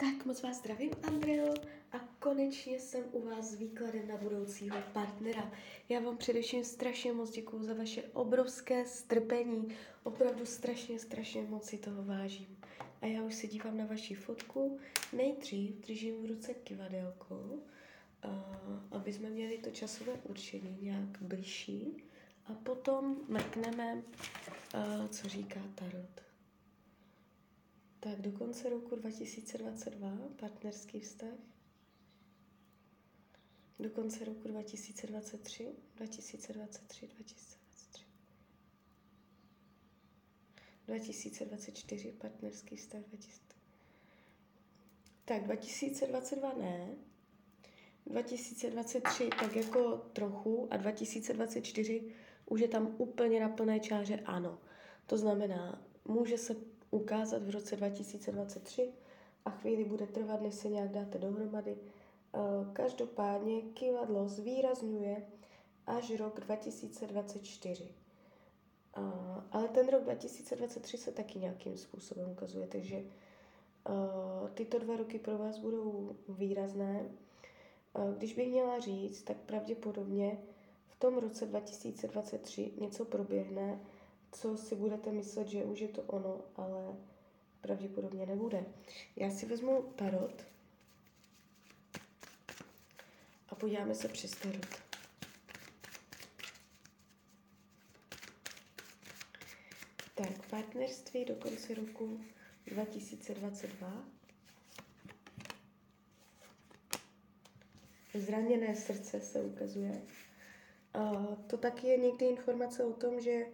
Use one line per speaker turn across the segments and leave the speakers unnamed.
Tak moc vás zdravím, Andreo, a konečně jsem u vás s výkladem na budoucího partnera. Já vám především strašně moc děkuju za vaše obrovské strpení. Opravdu strašně, strašně moc si toho vážím. A já už se dívám na vaši fotku. Nejdřív držím v ruce kivadelko, aby jsme měli to časové určení nějak bližší. A potom mrkneme, co říká Tarot. Tak do konce roku 2022 partnerský vztah. Do konce roku 2023, 2023, 2023. 2024 partnerský vztah 2000. Tak 2022 ne. 2023 tak jako trochu a 2024 už je tam úplně na plné čáře ano. To znamená, může se ukázat v roce 2023 a chvíli bude trvat, než se nějak dáte dohromady. Eh, každopádně kivadlo zvýrazňuje až rok 2024. Eh, ale ten rok 2023 se taky nějakým způsobem ukazuje, takže eh, tyto dva roky pro vás budou výrazné. Když bych měla říct, tak pravděpodobně v tom roce 2023 něco proběhne, co si budete myslet, že už je to ono, ale pravděpodobně nebude. Já si vezmu tarot a podíváme se přes tarot. Tak, partnerství do konce roku 2022. Zraněné srdce se ukazuje. To taky je někdy informace o tom, že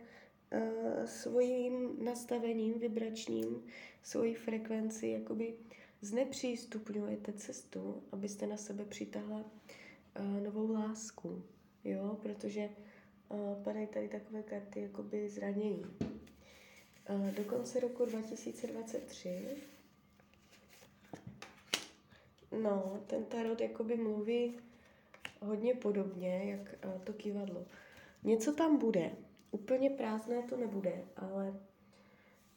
svým nastavením vibračním, svoji frekvenci jakoby znepřístupňujete cestu, abyste na sebe přitahla novou lásku, jo, protože padají tady takové karty jakoby zranění. Do konce roku 2023 No, ten tarot jakoby mluví hodně podobně, jak to kývadlo. Něco tam bude, Úplně prázdné to nebude, ale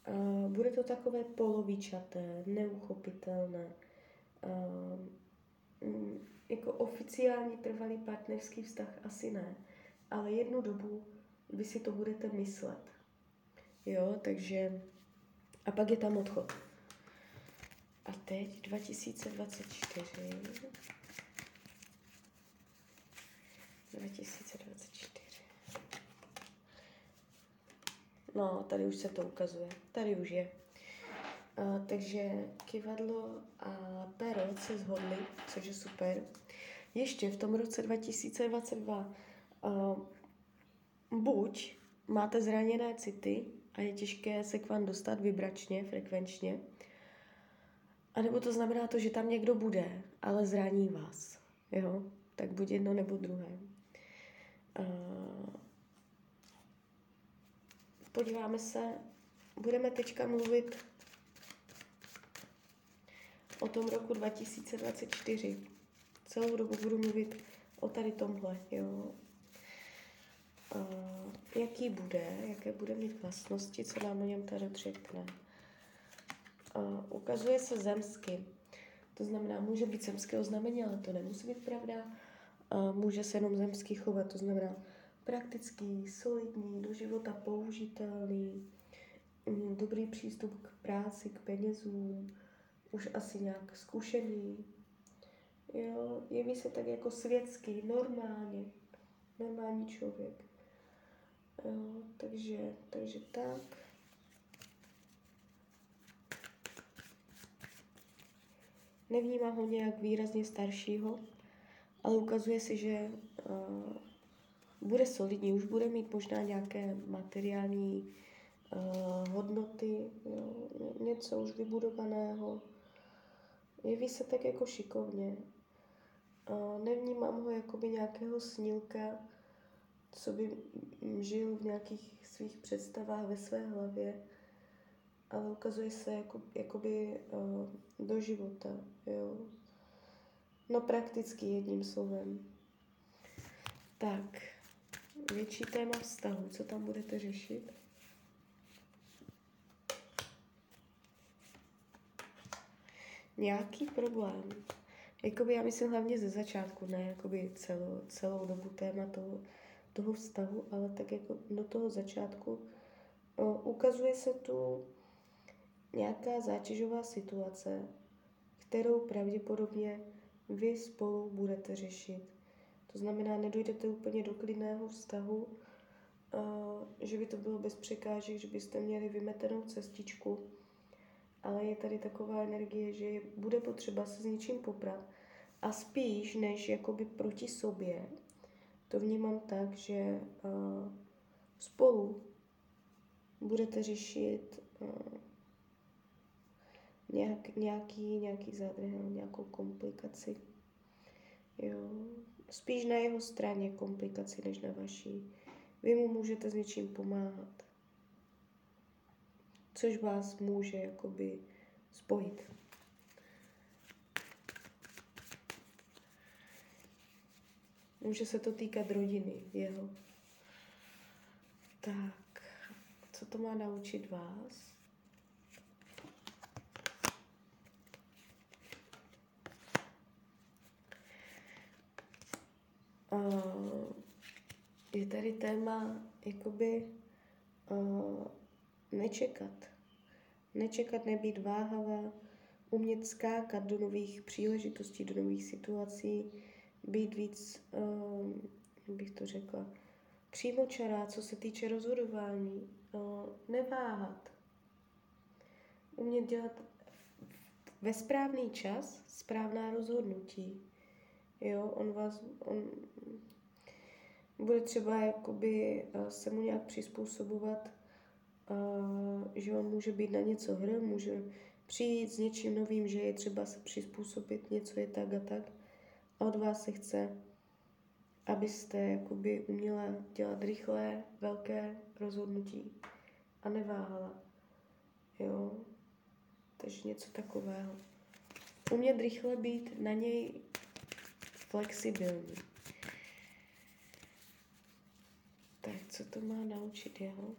uh, bude to takové polovičaté, neuchopitelné. Uh, jako oficiální trvalý partnerský vztah asi ne, ale jednu dobu vy si to budete myslet. Jo, takže a pak je tam odchod. A teď 2024. 2024. No, tady už se to ukazuje. Tady už je. Uh, takže kivadlo a perot se zhodli, což je super. Ještě v tom roce 2022 uh, buď máte zraněné city a je těžké se k vám dostat vibračně, frekvenčně, anebo to znamená to, že tam někdo bude, ale zraní vás. Jo? Tak buď jedno nebo druhé. Uh, podíváme se, budeme teďka mluvit o tom roku 2024. Celou dobu budu mluvit o tady tomhle, jo. Uh, jaký bude, jaké bude mít vlastnosti, co nám o něm tady řekne. Uh, ukazuje se zemsky. To znamená, může být zemské oznámení, ale to nemusí být pravda. Uh, může se jenom zemský chovat, to znamená, praktický, solidní, do života použitelný, mm, dobrý přístup k práci, k penězům, už asi nějak zkušený. Jo, jeví se tak jako světský, normálně, normální člověk. Jo, takže, takže tak. Nevnímám ho nějak výrazně staršího, ale ukazuje se, že uh, bude solidní, už bude mít možná nějaké materiální uh, hodnoty, jo, něco už vybudovaného. Jeví se tak jako šikovně. Uh, nevnímám ho jako by nějakého snílka, co by žil v nějakých svých představách ve své hlavě, ale ukazuje se jako, jakoby uh, do života, jo. No prakticky jedním slovem. Tak větší téma vztahu, co tam budete řešit? nějaký problém. Jakoby já myslím hlavně ze začátku, ne jakoby celou, celou dobu téma toho, toho vztahu, ale tak jako do toho začátku o, ukazuje se tu nějaká zátěžová situace, kterou pravděpodobně vy spolu budete řešit. To znamená, nedojdete úplně do klidného vztahu, že by to bylo bez překážek, že byste měli vymetenou cestičku, ale je tady taková energie, že bude potřeba se s něčím poprat a spíš než jakoby proti sobě, to vnímám tak, že spolu budete řešit nějak, nějaký, nějaký zádrhel, nějakou komplikaci. Jo. Spíš na jeho straně komplikaci, než na vaší. Vy mu můžete s něčím pomáhat. Což vás může jakoby spojit. Může se to týkat rodiny jeho. Tak, co to má naučit vás? Uh, je tady téma jakoby uh, nečekat. Nečekat, nebýt váhavá, umět skákat do nových příležitostí, do nových situací, být víc, uh, jak bych to řekla, přímočará, co se týče rozhodování, uh, neváhat, umět dělat ve správný čas správná rozhodnutí. Jo, on vás, on bude třeba jakoby uh, se mu nějak přizpůsobovat, uh, že on může být na něco hr, může přijít s něčím novým, že je třeba se přizpůsobit, něco je tak a tak. A od vás se chce, abyste jakoby uměla dělat rychlé, velké rozhodnutí a neváhala. Jo? Takže něco takového. Umět rychle být na něj flexibilní. Tak co to má naučit jeho?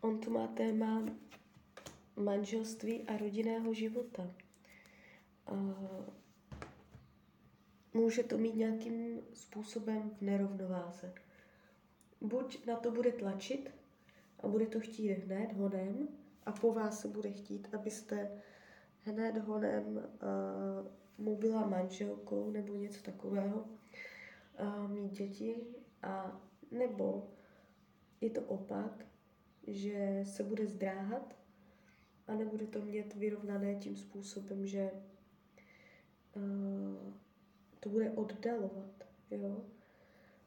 On tu má téma manželství a rodinného života. Může to mít nějakým způsobem v nerovnováze. Buď na to bude tlačit a bude to chtít hned honem a po vás se bude chtít, abyste hned honem uh, mu byla manželkou nebo něco takového, uh, mít děti, a nebo je to opak, že se bude zdráhat a nebude to mít vyrovnané tím způsobem, že uh, to bude oddalovat. Jo?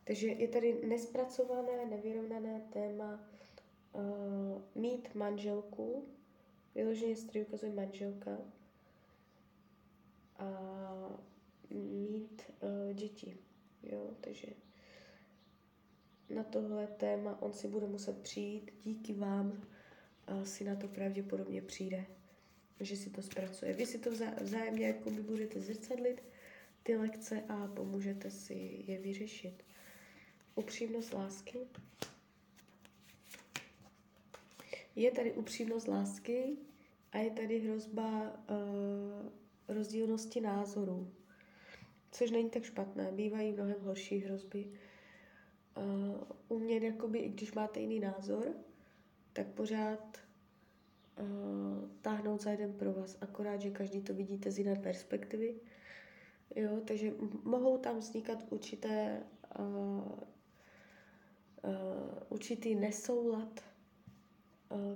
Takže je tady nespracované, nevyrovnané téma uh, mít manželku, vyloženě z ukazuje manželka, a mít uh, děti. Jo? Takže na tohle téma on si bude muset přijít, díky vám uh, si na to pravděpodobně přijde, že si to zpracuje. Vy si to vzájemně jako by budete zrcadlit, ty lekce a pomůžete si je vyřešit. Upřímnost lásky. Je tady upřímnost lásky a je tady hrozba uh, rozdílnosti názorů, což není tak špatné, bývají mnohem horší hrozby. Uh, umět, jakoby, i když máte jiný názor, tak pořád uh, táhnout za jeden pro vás, akorát, že každý to vidíte z jiné perspektivy. Jo, takže mohou tam vznikat určité uh, uh, určitý nesoulad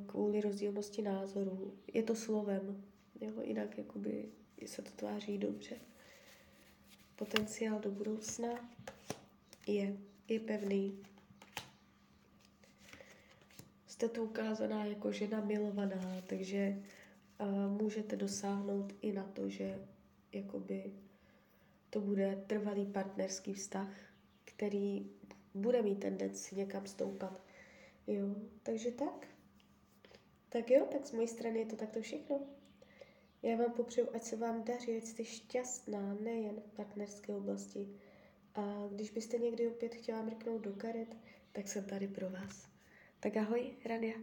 kvůli rozdílnosti názorů. Je to slovem, jo, jinak jakoby se to tváří dobře. Potenciál do budoucna je, je pevný. Jste tu ukázaná jako žena milovaná, takže uh, můžete dosáhnout i na to, že jakoby to bude trvalý partnerský vztah, který bude mít tendenci někam stoupat. Jo, takže tak. Tak jo, tak z mojí strany je to takto všechno. Já vám popřeju, ať se vám daří, ať jste šťastná, nejen v partnerské oblasti. A když byste někdy opět chtěla mrknout do karet, tak jsem tady pro vás. Tak ahoj, Rania.